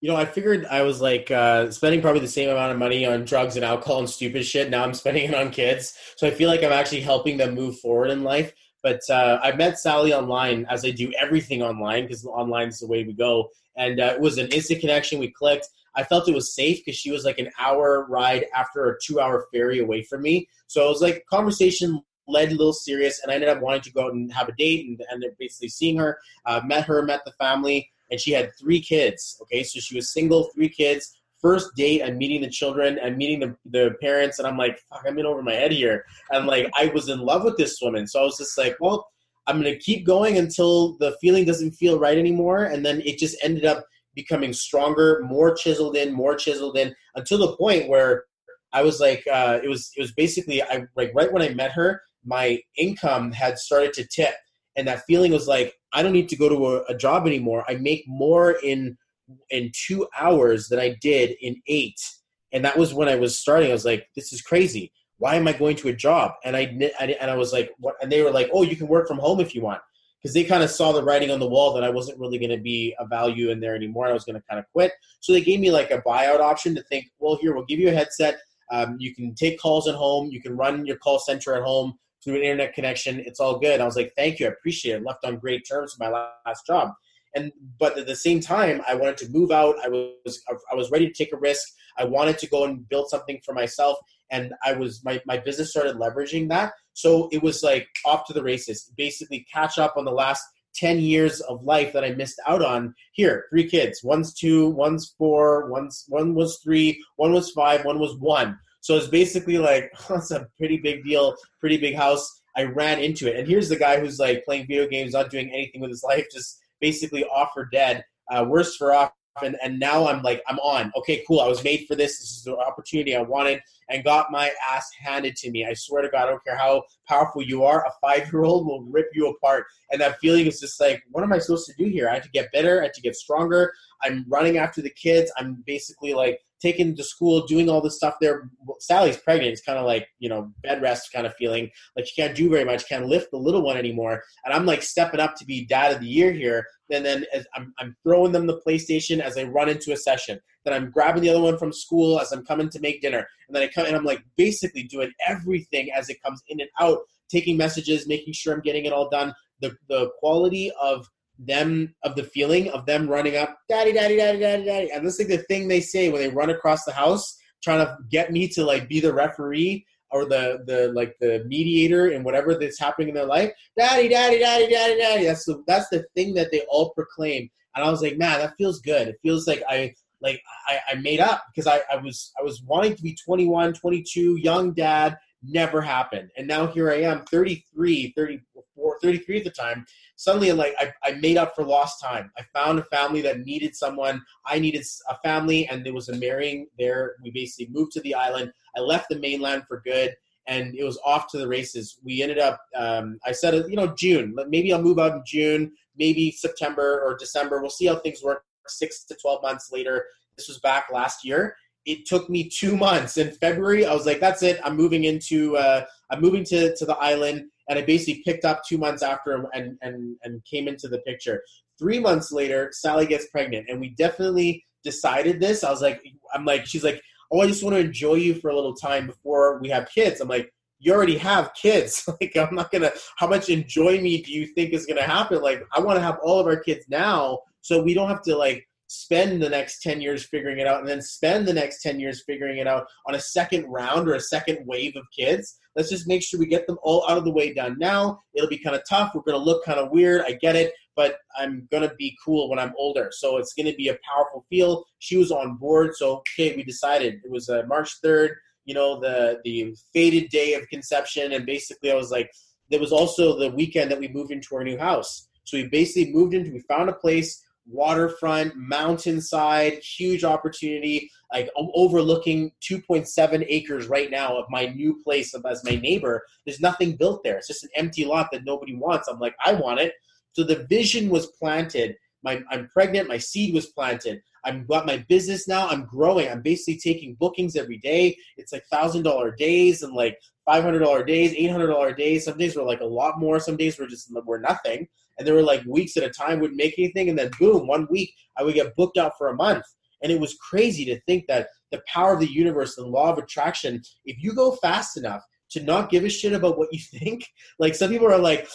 you know, I figured I was like uh, spending probably the same amount of money on drugs and alcohol and stupid shit. Now I'm spending it on kids. So I feel like I'm actually helping them move forward in life. But uh, I met Sally online as I do everything online because online is the way we go. And uh, it was an instant connection. We clicked. I felt it was safe because she was like an hour ride after a two hour ferry away from me. So it was like conversation led a little serious, and I ended up wanting to go out and have a date and, and basically seeing her. Uh, met her, met the family and she had three kids. Okay, so she was single, three kids. First date, I'm meeting the children, I'm meeting the, the parents, and I'm like, fuck, I'm in over my head here. And like, I was in love with this woman. So I was just like, well, I'm going to keep going until the feeling doesn't feel right anymore. And then it just ended up becoming stronger, more chiseled in, more chiseled in, until the point where I was like, uh, it was it was basically I like right when I met her, my income had started to tip, and that feeling was like I don't need to go to a, a job anymore. I make more in in two hours than I did in eight, and that was when I was starting. I was like, this is crazy. why am I going to a job? And I, and I was like, what? And they were like, oh, you can work from home if you want. Because they kind of saw the writing on the wall that I wasn't really going to be a value in there anymore. I was going to kind of quit. So they gave me like a buyout option to think, well, here, we'll give you a headset. Um, you can take calls at home. You can run your call center at home through an internet connection. It's all good. I was like, thank you. I appreciate it. Left on great terms with my last job. And but at the same time, I wanted to move out. I was I was ready to take a risk. I wanted to go and build something for myself and I was my, my business started leveraging that. So it was like off to the races, basically catch up on the last 10 years of life that I missed out on. Here, three kids. One's two, one's four, one's one was three, one was five, one was one. So it's basically like that's a pretty big deal, pretty big house. I ran into it. And here's the guy who's like playing video games, not doing anything with his life, just basically off for dead. Uh, worse for off and, and now I'm like, I'm on. Okay, cool. I was made for this. This is the opportunity I wanted and got my ass handed to me. I swear to God, I don't care how powerful you are, a five year old will rip you apart. And that feeling is just like, what am I supposed to do here? I have to get better, I have to get stronger. I'm running after the kids. I'm basically like taken to school, doing all this stuff there. Sally's pregnant. It's kind of like, you know, bed rest kind of feeling. Like she can't do very much, can't lift the little one anymore. And I'm like stepping up to be dad of the year here. And then I'm, I'm throwing them the PlayStation as I run into a session. Then I'm grabbing the other one from school as I'm coming to make dinner. And then I come and I'm like basically doing everything as it comes in and out, taking messages, making sure I'm getting it all done. The, the quality of them of the feeling of them running up, daddy, daddy, daddy, daddy, daddy. And that's like the thing they say when they run across the house, trying to get me to like be the referee or the the like the mediator in whatever that's happening in their life. Daddy, daddy, daddy, daddy, daddy. That's the that's the thing that they all proclaim. And I was like, man, that feels good. It feels like I like I, I made up because I, I was I was wanting to be 21, 22, young dad, never happened. And now here I am, 33, 34, 33 at the time. Suddenly, like, I, I made up for lost time. I found a family that needed someone. I needed a family, and there was a marrying there. We basically moved to the island. I left the mainland for good, and it was off to the races. We ended up, um, I said, you know, June. Maybe I'll move out in June, maybe September or December. We'll see how things work six to 12 months later. This was back last year it took me two months. In February, I was like, "That's it. I'm moving into. Uh, I'm moving to to the island." And I basically picked up two months after and and and came into the picture. Three months later, Sally gets pregnant, and we definitely decided this. I was like, I'm like, she's like, "Oh, I just want to enjoy you for a little time before we have kids." I'm like, you already have kids. like, I'm not gonna. How much enjoy me do you think is gonna happen? Like, I want to have all of our kids now, so we don't have to like spend the next 10 years figuring it out and then spend the next 10 years figuring it out on a second round or a second wave of kids let's just make sure we get them all out of the way done. Now it'll be kind of tough we're going to look kind of weird i get it but i'm going to be cool when i'm older so it's going to be a powerful feel she was on board so okay we decided. It was uh, march 3rd you know the the fated day of conception and basically i was like there was also the weekend that we moved into our new house. So we basically moved into we found a place waterfront, mountainside, huge opportunity. Like I'm overlooking 2.7 acres right now of my new place as my neighbor. There's nothing built there. It's just an empty lot that nobody wants. I'm like, I want it. So the vision was planted. My, I'm pregnant. My seed was planted. I've got my business now. I'm growing. I'm basically taking bookings every day. It's like thousand dollar days and like five hundred dollar days, eight hundred dollar days. Some days were like a lot more. Some days were just were nothing and there were like weeks at a time wouldn't make anything and then boom one week i would get booked out for a month. And it was crazy to think that the power of the universe the law of attraction if you go fast enough to not give a shit about what you think like some people are like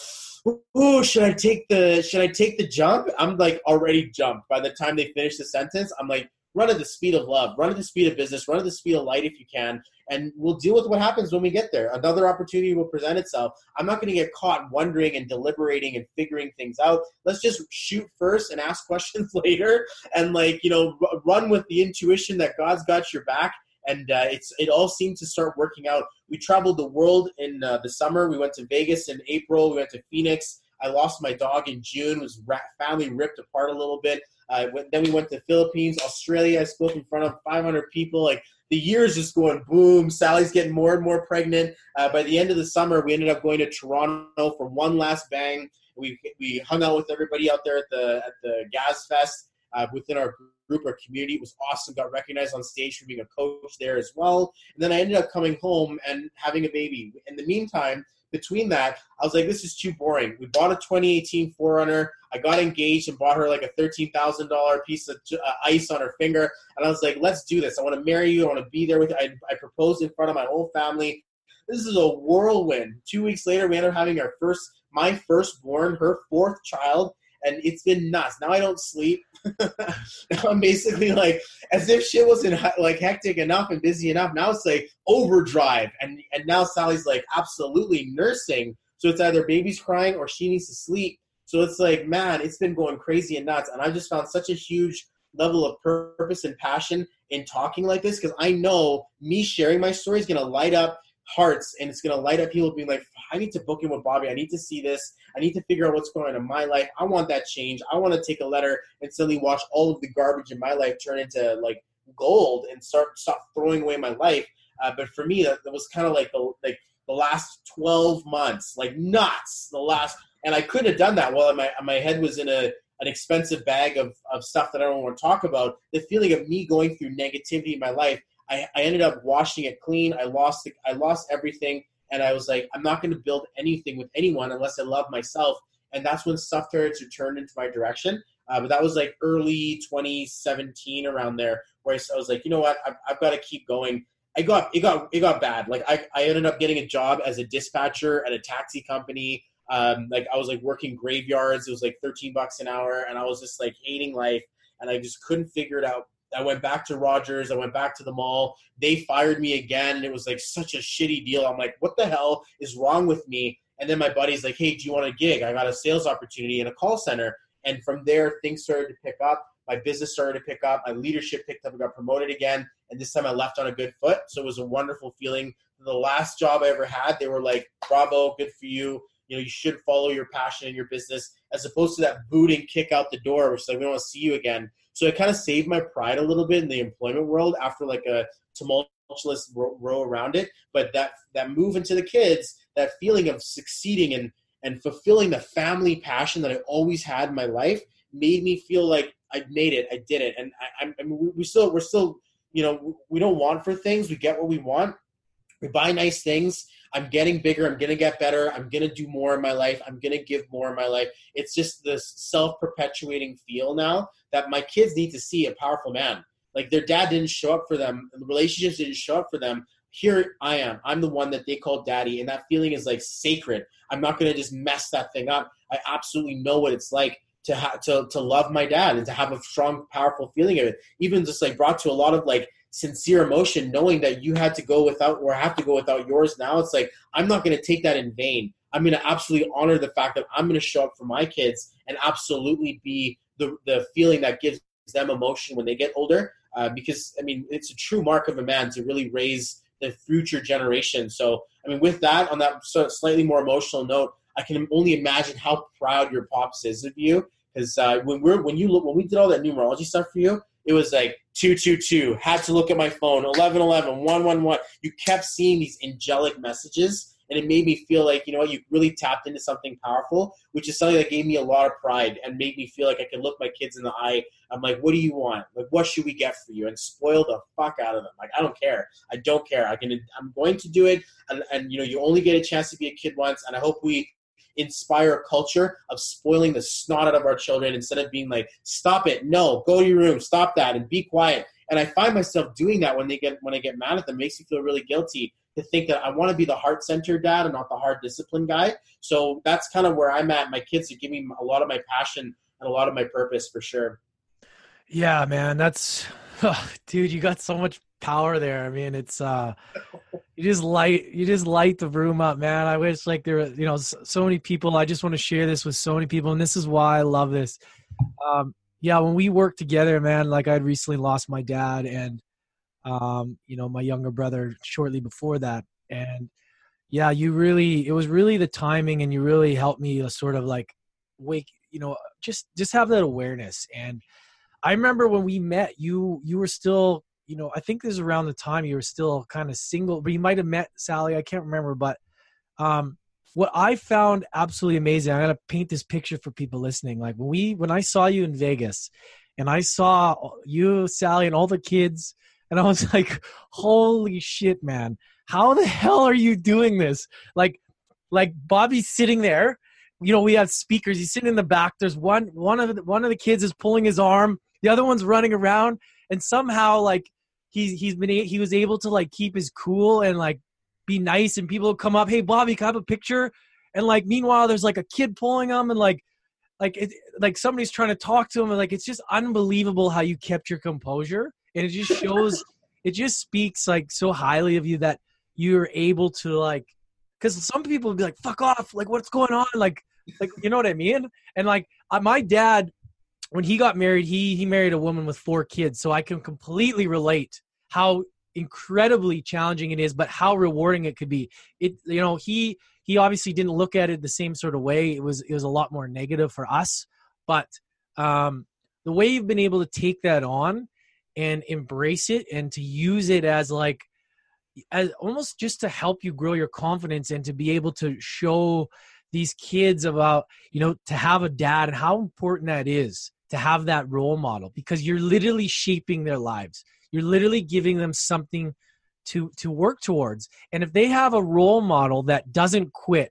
oh should i take the should i take the jump? I'm like already jumped. By the time they finish the sentence i'm like run at the speed of love, run at the speed of business, run at the speed of light if you can, and we'll deal with what happens when we get there. Another opportunity will present itself. I'm not going to get caught wondering and deliberating and figuring things out. Let's just shoot first and ask questions later, and like you know, run with the intuition that God's got your back. And uh, it's it all seemed to start working out. We traveled the world in uh, the summer. We went to Vegas in April. We went to Phoenix. I lost my dog in June. Was family ripped apart a little bit. Uh, then we went to Philippines, Australia. I spoke in front of 500 people. Like the year's just going boom. Sally's getting more and more pregnant. Uh, by the end of the summer, we ended up going to Toronto for one last bang. We we hung out with everybody out there at the at the Gas Fest uh, within our group or community. It was awesome. Got recognized on stage for being a coach there as well. And then I ended up coming home and having a baby. In the meantime, between that, I was like, this is too boring. We bought a 2018 4Runner. I got engaged and bought her like a $13,000 piece of uh, ice on her finger. And I was like, let's do this. I want to marry you. I want to be there with you. I, I proposed in front of my whole family. This is a whirlwind. Two weeks later, we ended up having our first, my firstborn, her fourth child and it's been nuts. Now I don't sleep. I'm basically like as if shit wasn't like hectic enough and busy enough. Now it's like overdrive, and and now Sally's like absolutely nursing. So it's either baby's crying or she needs to sleep. So it's like man, it's been going crazy and nuts, and I just found such a huge level of purpose and passion in talking like this because I know me sharing my story is going to light up hearts and it's going to light up people being like i need to book in with bobby. I need to see this. I need to figure out what's going on in my life. I want that change. I want to take a letter and suddenly watch all of the garbage in my life turn into like gold and start stop throwing away my life. Uh, but for me that, that was kind of like the like the last 12 months like nuts the last and i couldn't have done that while my, my head was in a an expensive bag of, of stuff that I don't want to talk about. The feeling of me going through negativity in my life I, I ended up washing it clean. I lost the, I lost everything, and I was like, I'm not going to build anything with anyone unless I love myself. And that's when stuff started to turn into my direction. Uh, but that was like early 2017 around there, where I was like, you know what, I've, I've got to keep going. I got it got it got bad. Like I, I ended up getting a job as a dispatcher at a taxi company. Um, like I was like working graveyards. It was like 13 bucks an hour, and I was just like hating life, and I just couldn't figure it out. I went back to Rogers. I went back to the mall. They fired me again, and it was like such a shitty deal. I'm like, what the hell is wrong with me? And then my buddy's like, hey, do you want a gig? I got a sales opportunity in a call center. And from there, things started to pick up. My business started to pick up. My leadership picked up. I got promoted again. And this time I left on a good foot. So it was a wonderful feeling. The last job I ever had, they were like, bravo, good for you. You know, you should follow your passion in your business as opposed to that booting kick out the door, which like, we don't want to see you again. So it kind of saved my pride a little bit in the employment world after like a tumultuous row, around it. But that that move into the kids, that feeling of succeeding and and fulfilling the family passion that I always had in my life, made me feel like I made it, I did it, and I, I mean, we still we're still you know we don't want for things, we get what we want. We buy nice things. I'm getting bigger. I'm going to get better. I'm going to do more in my life. I'm going to give more in my life. It's just this self perpetuating feel now that my kids need to see a powerful man. Like their dad didn't show up for them, the relationships didn't show up for them. Here I am. I'm the one that they call daddy, and that feeling is like sacred. I'm not going to just mess that thing up. I absolutely know what it's like to ha- to to love my dad and to have a strong, powerful feeling of it. Even just like brought to a lot of like sincere emotion, knowing that you had to go without or have to go without yours. Now it's like I'm not going to take that in vain. I'm going to absolutely honor the fact that I'm going to show up for my kids and absolutely be the the feeling that gives them emotion when they get older. Uh, because I mean, it's a true mark of a man to really raise the future generation. So I mean, with that, on that slightly more emotional note, I can only imagine how proud your pops is of you. Because uh, when we're when you look when we did all that numerology stuff for you, it was like two two two. Had to look at my phone. 11 11, 1 1 1. You kept seeing these angelic messages and it made me feel like you know what you really tapped into something powerful which is something that gave me a lot of pride and made me feel like i could look my kids in the eye i'm like what do you want like what should we get for you and spoil the fuck out of them like i don't care i don't care i can i'm going to do it and, and you know you only get a chance to be a kid once and i hope we inspire a culture of spoiling the snot out of our children instead of being like stop it no go to your room stop that and be quiet and i find myself doing that when they get when i get mad at them it makes me feel really guilty to think that I want to be the heart centered dad and not the hard discipline guy. So that's kind of where I'm at. My kids are giving me a lot of my passion and a lot of my purpose for sure. Yeah, man, that's oh, dude. You got so much power there. I mean, it's uh, you just light you just light the room up, man. I wish like there were you know so many people. I just want to share this with so many people, and this is why I love this. Um, yeah, when we work together, man, like I'd recently lost my dad, and um, you know, my younger brother shortly before that. And yeah, you really, it was really the timing and you really helped me sort of like wake, you know, just, just have that awareness. And I remember when we met, you, you were still, you know, I think this is around the time you were still kind of single, but you might have met Sally. I can't remember, but, um, what I found absolutely amazing, I'm gonna paint this picture for people listening. Like when we, when I saw you in Vegas, and I saw you, Sally, and all the kids, and I was like, "Holy shit, man! How the hell are you doing this?" Like, like Bobby's sitting there. You know, we have speakers. He's sitting in the back. There's one one of the, one of the kids is pulling his arm. The other one's running around, and somehow like he's he's been he was able to like keep his cool and like be nice. And people come up, "Hey, Bobby, can I have a picture?" And like meanwhile, there's like a kid pulling him, and like like it, like somebody's trying to talk to him and like it's just unbelievable how you kept your composure and it just shows it just speaks like so highly of you that you're able to like because some people would be like fuck off like what's going on like like you know what i mean and like uh, my dad when he got married he he married a woman with four kids. So i can completely relate how incredibly challenging it is but how rewarding it could be. It you know he he obviously didn't look at it the same sort of way. It was it was a lot more negative for us, but um, the way you've been able to take that on and embrace it and to use it as like as almost just to help you grow your confidence and to be able to show these kids about you know to have a dad and how important that is to have that role model because you're literally shaping their lives. You're literally giving them something to to work towards. And if they have a role model that doesn't quit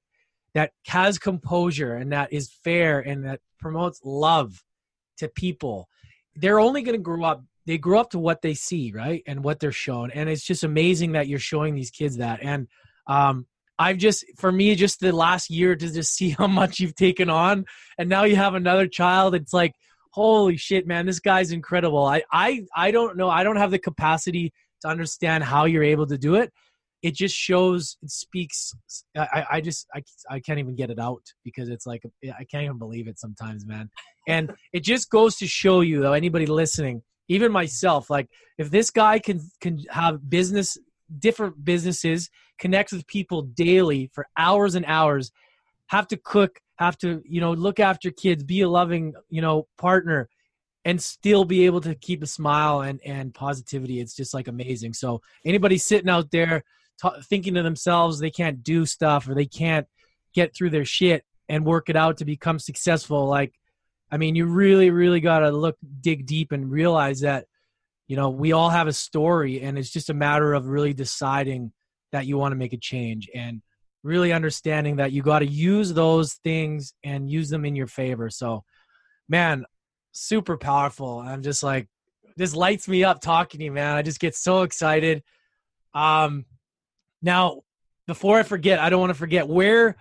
that has composure and that is fair and that promotes love to people they're only going to grow up they grow up to what they see right and what they're shown. And it's just amazing that you're showing these kids that. And um i've just for me just the last year to just see how much you've taken on and now you have another child it's like holy shit man this guy's incredible. I i i don't know. I don't have the capacity to understand how you're able to do it. It just shows it speaks I, I just I, I can't even get it out because it's like i can't even believe it sometimes man. And it just goes to show you though anybody listening even myself like if this guy can can have business different businesses connect with people daily for hours and hours have to cook have to you know look after kids be a loving you know partner and still be able to keep a smile and and positivity. It's just like amazing. So anybody sitting out there t- thinking to themselves they can't do stuff or they can't get through their shit and work it out to become successful like i mean you really really got to look dig deep and realize that you know we all have a story and it's just a matter of really deciding that you want to make a change. And really understanding that you got to use those things and use them in your favor so man super powerful. I'm just like, this lights me up talking to you, man. I just get so excited. Um, now, before I forget, I don't want to forget where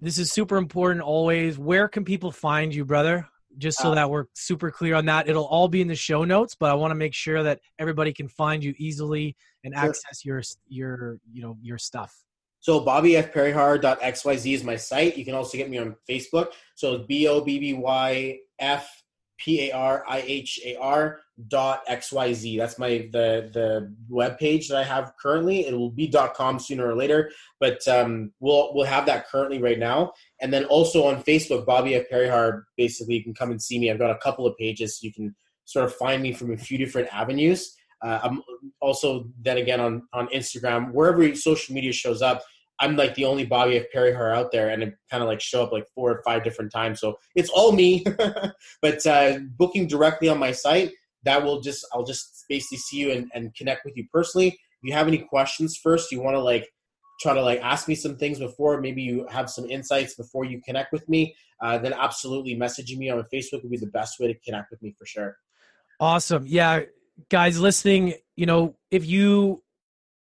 this is super important always. Where can people find you, brother? Just so uh, that we're super clear on that. It'll all be in the show notes, but I want to make sure that everybody can find you easily and access your your you know your stuff. So bobbyfparihar.xyz is my site. You can also get me on Facebook. So B O B B Y F P A R I H A R dot X Y Z. That's my the the web page that I have currently. It will be dot com sooner or later, but um, we'll we'll have that currently right now. And then also on Facebook, Bobby F Parihar. Basically, you can come and see me. I've got a couple of pages, so you can sort of find me from a few different avenues. Uh, I'm also then again on on Instagram, wherever social media shows up. I'm like the only Bobby F. Parihar out there, and it kind of like show up like four or five different times. So it's all me. but uh, booking directly on my site, that will just I'll just basically see you and, and connect with you personally. If you have any questions first, you want to like try to like ask me some things before, maybe you have some insights before you connect with me, uh, then absolutely messaging me on Facebook would be the best way to connect with me for sure. Awesome. Yeah, guys listening, you know, if you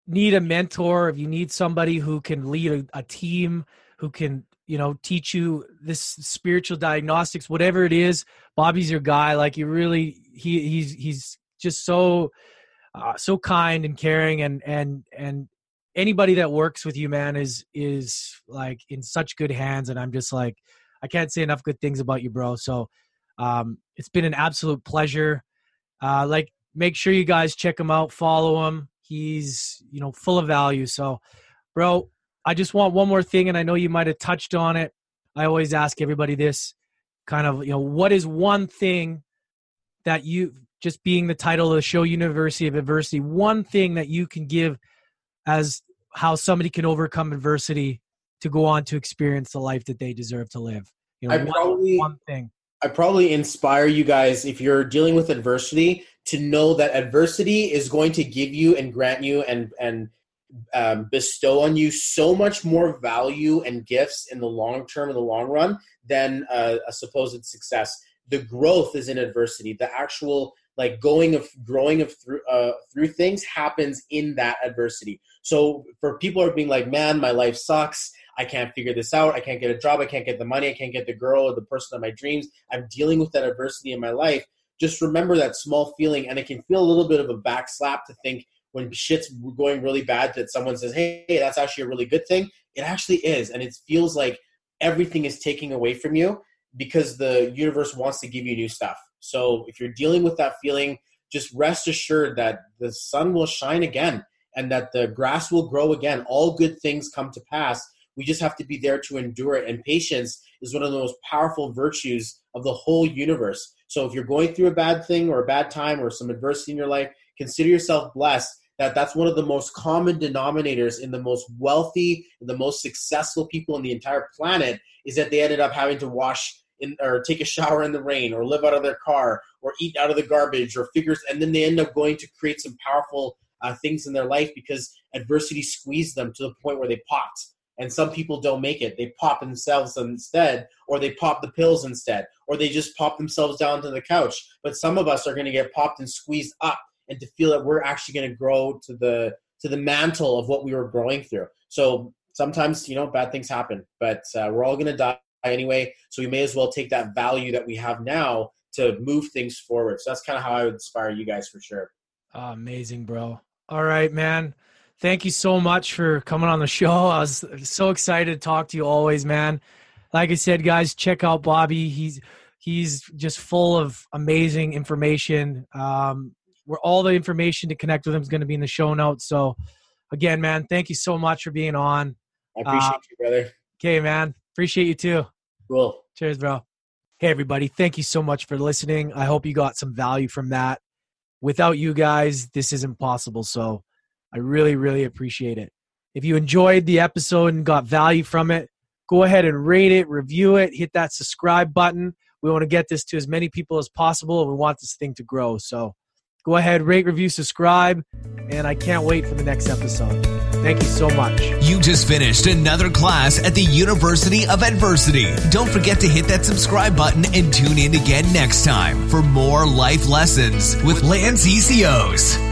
need a mentor, if you need somebody who can lead a, a team, who can you know teach you this spiritual diagnostics, whatever it is, Bobby's your guy. Like you really, he he's he's just so uh, so kind and caring, and and and anybody that works with you, man, is is like in such good hands. And I'm just like, I can't say enough good things about you, bro. So um, it's been an absolute pleasure. Uh, like, make sure you guys check him out, follow him. He's, you know, full of value. So, bro, I just want one more thing, and I know you might have touched on it. I always ask everybody this kind of, you know, what is one thing that you, just being the title of the show, University of Adversity, one thing that you can give as how somebody can overcome adversity to go on to experience the life that they deserve to live? You know, I probably, one thing. I probably inspire you guys if you're dealing with adversity to know that adversity is going to give you and grant you and and um, bestow on you so much more value and gifts in the long term in the long run than a supposed success. The growth is in adversity. The actual like going of growing of through uh, through things happens in that adversity. So for people who are being like man my life sucks i can't figure this out. I can't get a job. I can't get the money. I can't get the girl or the person of my dreams. I'm dealing with that adversity in my life. Just remember that small feeling and it can feel a little bit of a backslap to think when shit's going really bad that someone says hey that's actually a really good thing. It actually is and it feels like everything is taking away from you because the universe wants to give you new stuff. So if you're dealing with that feeling just rest assured that the sun will shine again and that the grass will grow again. All good things come to pass we just have to be there to endure it. And patience is one of the most powerful virtues of the whole universe. So if you're going through a bad thing or a bad time or some adversity in your life, consider yourself blessed that that's one of the most common denominators in the most wealthy, and the most successful people on the entire planet is that they ended up having to wash in, or take a shower in the rain or live out of their car or eat out of the garbage or figures and then they end up going to create some powerful uh, things in their life because adversity squeezed them to the point where they popped and some people don't make it. They pop themselves instead, or they pop the pills instead, or they just pop themselves down to the couch. But some of us are going to get popped and squeezed up, and to feel that we're actually going to grow to the to the mantle of what we were growing through. So sometimes you know bad things happen, but uh, we're all going to die anyway. So we may as well take that value that we have now to move things forward. So that's kind of how I would inspire you guys for sure. Oh, amazing, bro. All right, man thank you so much for coming on the show. I was so excited to talk to you always, man. Like I said, guys, check out Bobby. He's he's just full of amazing information. Um, where all the information to connect with him is going to be in the show notes. So, again, man, thank you so much for being on. I appreciate uh, you, brother. Okay, man. Appreciate you too. Cool. Cheers, bro. Hey, everybody. Thank you so much for listening. I hope you got some value from that. Without you guys, this isn't possible. So, I really, really appreciate it. If you enjoyed the episode and got value from it, go ahead and rate it, review it, hit that subscribe button. We want to get this to as many people as possible and we want this thing to grow. So go ahead, rate, review, subscribe, and I can't wait for the next episode. Thank you so much. You just finished another class at the University of Adversity. Don't forget to hit that subscribe button and tune in again next time for more life lessons with Lance ECOs.